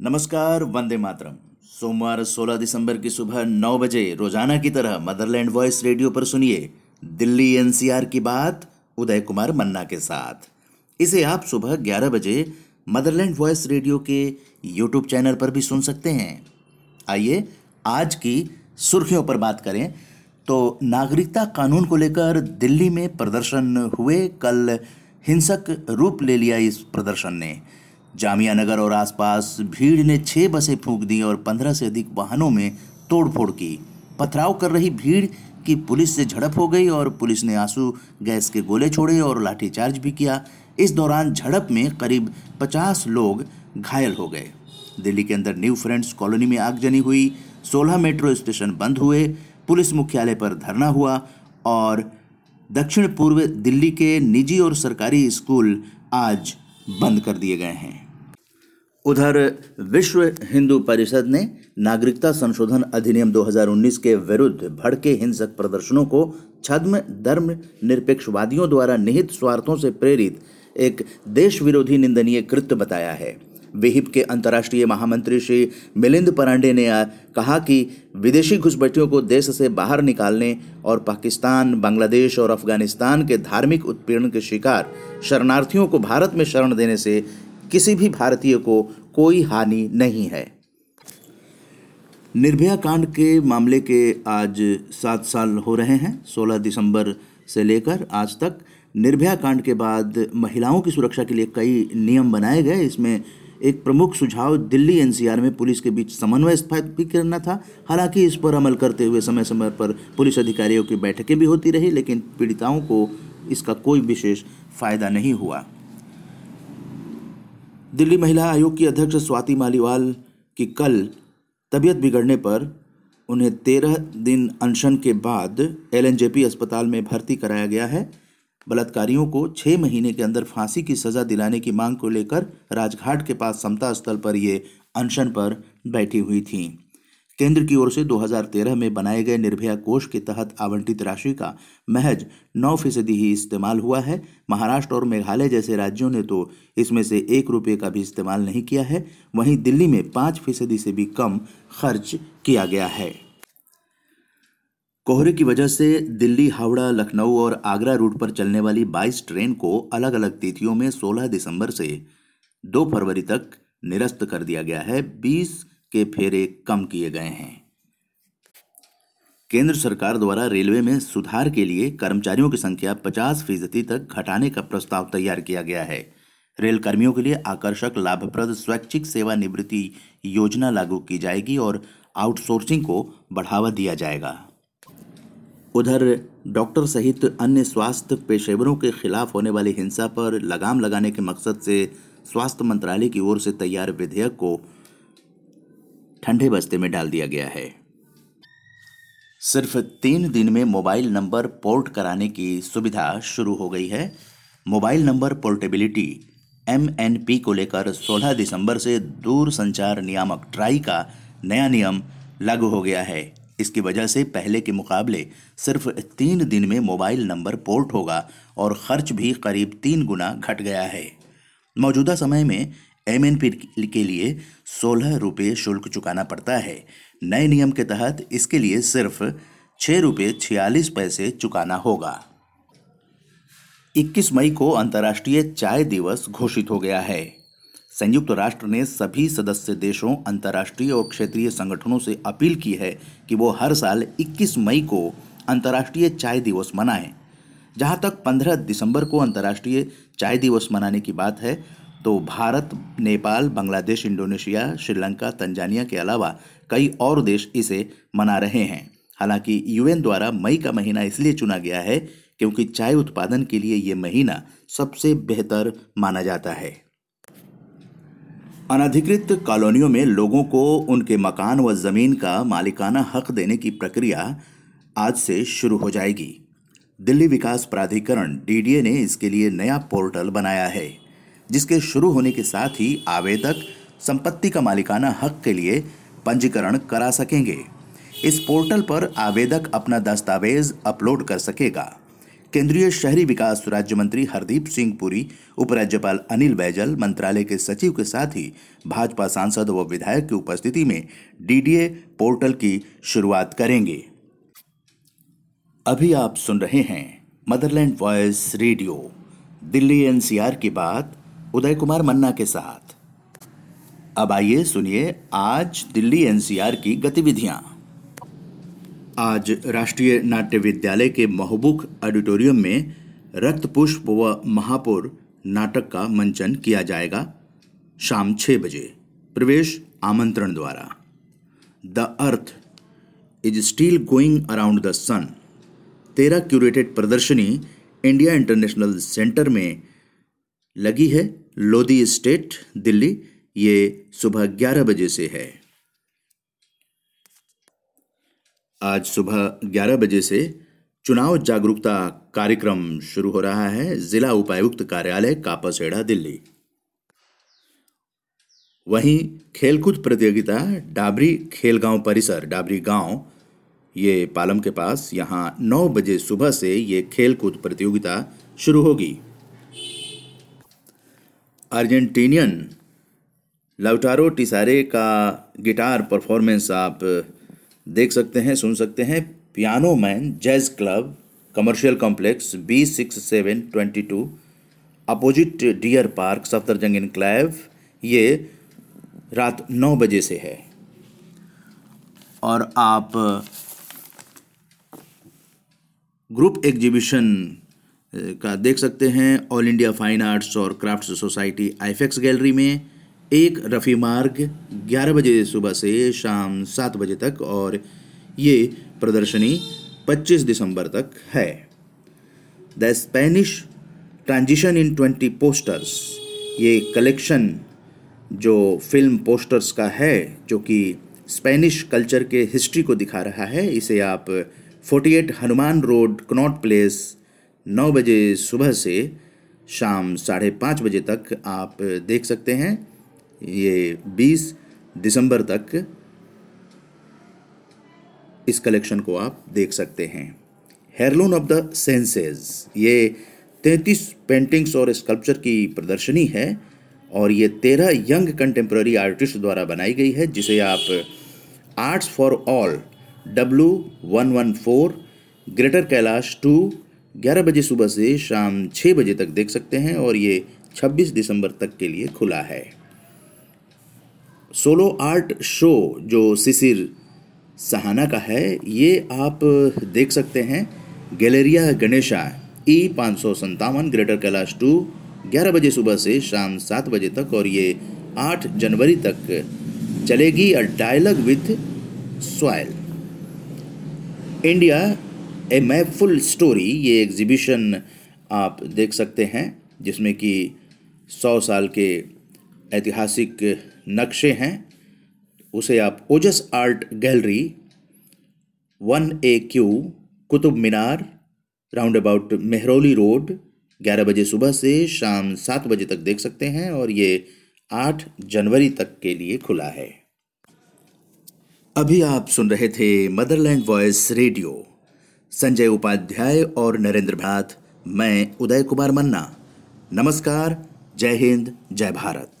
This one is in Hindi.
नमस्कार, वंदे मातरम। सोमवार 16 दिसंबर की सुबह 9 बजे रोज़ाना की तरह मदरलैंड वॉइस रेडियो पर सुनिए दिल्ली एनसीआर की बात, उदय कुमार मन्ना के साथ। इसे आप सुबह 11 बजे मदरलैंड वॉइस रेडियो के यूट्यूब चैनल पर भी सुन सकते हैं। आइए, आज की सुर्खियों पर बात करें। तो नागरिकता कानून को लेकर दिल्ली में प्रदर्शन हुए, कल हिंसक रूप ले लिया इस प्रदर्शन ने। जामिया नगर और आसपास भीड़ ने छह बसें फूंक दी और पंद्रह से अधिक वाहनों में तोड़फोड़ की। पथराव कर रही भीड़ की पुलिस से झड़प हो गई और पुलिस ने आँसू, गैस के गोले छोड़े और लाठीचार्ज भी किया। इस दौरान झड़प में करीब पचास लोग घायल हो गए। दिल्ली के अंदर न्यू फ्रेंड्स कॉलोनी में आगजनी हुई। सोलह मेट्रो स्टेशन बंद हुए। पुलिस मुख्यालय पर धरना हुआ और दक्षिण पूर्व दिल्ली के निजी और सरकारी स्कूल आज बंद कर दिए गए हैं। उधर विश्व हिंदू परिषद ने नागरिकता संशोधन अधिनियम 2019 के विरुद्ध भड़के हिंसक प्रदर्शनों को छद्म धर्म निरपेक्षवादियों द्वारा निहित स्वार्थों से प्रेरित एक देश विरोधी निंदनीय कृत्य बताया है। विहिप के अंतर्राष्ट्रीय महामंत्री श्री मिलिंद परांडे ने कहा कि विदेशी घुसपैठियों को देश से बाहर निकालने और पाकिस्तान, बांग्लादेश और अफ़गानिस्तान के धार्मिक उत्पीड़न के शिकार शरणार्थियों को भारत में शरण देने से किसी भी भारतीय को कोई हानि नहीं है। निर्भया कांड के मामले के आज सात साल हो रहे हैं 16 दिसंबर से लेकर आज तक। निर्भया कांड के बाद महिलाओं की सुरक्षा के लिए कई नियम बनाए गए। इसमें एक प्रमुख सुझाव दिल्ली एनसीआर में पुलिस के बीच समन्वय स्थापित करना था। हालाँकि इस पर अमल करते हुए समय समय पर पुलिस अधिकारियों की बैठकें भी होती रही, लेकिन पीड़िताओं को इसका कोई विशेष फ़ायदा नहीं हुआ। दिल्ली महिला आयोग की अध्यक्ष स्वाति मालीवाल की कल तबीयत बिगड़ने पर उन्हें तेरह दिन अनशन के बाद एलएनजेपी अस्पताल में भर्ती कराया गया है। बलात्कारियों को छः महीने के अंदर फांसी की सजा दिलाने की मांग को लेकर राजघाट के पास समता स्थल पर ये अनशन पर बैठी हुई थी। केंद्र की ओर से 2013 में बनाए गए निर्भया कोष के तहत आवंटित राशि का महज 9 फ़ीसदी ही इस्तेमाल हुआ है। महाराष्ट्र और मेघालय जैसे राज्यों ने तो इसमें से एक रुपये का भी इस्तेमाल नहीं किया है। वहीं दिल्ली में पाँच फ़ीसदी से भी कम खर्च किया गया है। कोहरे की वजह से दिल्ली, हावड़ा, लखनऊ और आगरा रूट पर चलने वाली 22 ट्रेन को अलग अलग तिथियों में 16 दिसंबर से 2 फरवरी तक निरस्त कर दिया गया है। 20 के फेरे कम किए गए हैं। केंद्र सरकार द्वारा रेलवे में सुधार के लिए कर्मचारियों की संख्या 50 फ़ीसदी तक घटाने का प्रस्ताव तैयार किया गया है। रेल कर्मियों के लिए आकर्षक, लाभप्रद, स्वैच्छिक सेवानिवृत्ति योजना लागू की जाएगी और आउटसोर्सिंग को बढ़ावा दिया जाएगा। उधर, डॉक्टर सहित अन्य स्वास्थ्य पेशेवरों के खिलाफ होने वाली हिंसा पर लगाम लगाने के मकसद से स्वास्थ्य मंत्रालय की ओर से तैयार विधेयक को ठंडे बस्ते में डाल दिया गया है। सिर्फ़ तीन दिन में मोबाइल नंबर पोर्ट कराने की सुविधा शुरू हो गई है। मोबाइल नंबर पोर्टेबिलिटी एमएनपी को लेकर 16 दिसंबर से दूर संचार नियामक ट्राई का नया नियम लागू हो गया है। इसकी वजह से पहले के मुकाबले सिर्फ़ तीन दिन में मोबाइल नंबर पोर्ट होगा और खर्च भी करीब तीन गुना घट गया है। मौजूदा समय में एमएनपी के लिए सोलह रुपये शुल्क चुकाना पड़ता है। नए नियम के तहत इसके लिए सिर्फ़ छः रुपये छियालीस पैसे चुकाना होगा। 21 मई को अंतर्राष्ट्रीय चाय दिवस घोषित हो गया है। संयुक्त राष्ट्र ने सभी सदस्य देशों, अंतर्राष्ट्रीय और क्षेत्रीय संगठनों से अपील की है कि वो हर साल 21 मई को अंतर्राष्ट्रीय चाय दिवस मनाएँ। जहाँ तक 15 दिसंबर को अंतर्राष्ट्रीय चाय दिवस मनाने की बात है तो भारत, नेपाल, बांग्लादेश, इंडोनेशिया, श्रीलंका, तंजानिया के अलावा कई और देश इसे मना रहे हैं। हालाँकि यूएन द्वारा मई का महीना इसलिए चुना गया है क्योंकि चाय उत्पादन के लिए ये महीना सबसे बेहतर माना जाता है। अनधिकृत कॉलोनियों में लोगों को उनके मकान व ज़मीन का मालिकाना हक देने की प्रक्रिया आज से शुरू हो जाएगी। दिल्ली विकास प्राधिकरण, डीडीए ने इसके लिए नया पोर्टल बनाया है। जिसके शुरू होने के साथ ही आवेदक संपत्ति का मालिकाना हक के लिए पंजीकरण करा सकेंगे। इस पोर्टल पर आवेदक अपना दस्तावेज़ अपलोड कर सकेगा। केंद्रीय शहरी विकास राज्य मंत्री हरदीप सिंह पुरी, उपराज्यपाल अनिल बैजल, मंत्रालय के सचिव के साथ ही भाजपा सांसद व विधायक की उपस्थिति में डीडीए पोर्टल की शुरुआत करेंगे। अभी आप सुन रहे हैं Motherland Voice Radio. Delhi NCR की बात उदय कुमार मन्ना के साथ। अब आइए सुनिए आज दिल्ली एनसीआर की गतिविधियाँ। आज राष्ट्रीय नाट्य विद्यालय के महबूक ऑडिटोरियम में रक्त पुष्प व महापुर नाटक का मंचन किया जाएगा शाम छह बजे, प्रवेश आमंत्रण द्वारा। The earth is still going around the sun. तेरह क्यूरेटेड प्रदर्शनी इंडिया इंटरनेशनल सेंटर में लगी है। लोधी स्टेट, दिल्ली, ये सुबह ग्यारह बजे से है। आज सुबह 11 बजे से चुनाव जागरूकता कार्यक्रम शुरू हो रहा है। जिला उपायुक्त कार्यालय कापासेड़ा, दिल्ली। वहीं खेलकूद प्रतियोगिता डाबरी खेलगांव परिसर, डाबरी गाँव, ये पालम के पास यहाँ 9 बजे सुबह से ये खेलकूद प्रतियोगिता शुरू होगी। अर्जेंटीनियन लाउटारो टिसारे का गिटार परफॉर्मेंस आप देख सकते हैं, सुन सकते हैं। Piano Man, Jazz Club, commercial complex B six seven twenty two opposite Deer Park Safdarjung Enclave, ये रात नौ बजे से है। और आप ग्रुप एग्जीबिशन का देख सकते हैं ऑल इंडिया फाइन आर्ट्स और क्राफ्ट्स सोसाइटी आईफेक्स गैलरी में एक रफ़ी मार्ग 11 बजे सुबह से शाम सात बजे तक और ये प्रदर्शनी 25 दिसंबर तक है। The Spanish transition in 20 posters ये कलेक्शन जो फ़िल्म पोस्टर्स का है, जो कि स्पेनिश कल्चर के हिस्ट्री को दिखा रहा है, इसे आप 48 हनुमान रोड कनॉट प्लेस 9 बजे सुबह से शाम साढ़े पाँच बजे तक आप देख सकते हैं। ये 20 दिसंबर तक इस कलेक्शन को आप देख सकते हैं। हेयरलून ऑफ़ द सेंसेस, ये 33 पेंटिंग्स और स्कल्पचर की प्रदर्शनी है और ये तेरह यंग कंटेम्प्रेरी आर्टिस्ट द्वारा बनाई गई है, जिसे आप Arts for All, W one one four, Greater Kailash two ग्यारह बजे सुबह से शाम छः बजे तक देख सकते हैं और ये 26 दिसंबर तक के लिए खुला है। सोलो आर्ट शो जो सिसिर सहाना का है, ये आप देख सकते हैं। गैलेरिया गणेशा, ई पाँच सौ संतावन ग्रेटर कैलाश टू, ग्यारह बजे सुबह से शाम सात बजे तक और ये आठ जनवरी तक चलेगी a dialogue with soil. India a mapful story ये एग्जीबिशन आप देख सकते हैं, जिसमें कि सौ साल के ऐतिहासिक नक्शे हैं। उसे आप Ojas Art Gallery, one A Q, Qutub Minar roundabout Mehrauli road, ग्यारह बजे सुबह से शाम सात बजे तक देख सकते हैं और ये आठ जनवरी तक के लिए खुला है। अभी आप सुन रहे थे Motherland Voice Radio Sanjay Upadhyay और नरेंद्र भाथ मैं उदय कुमार मन्ना। नमस्कार जय हिंद जय भारत।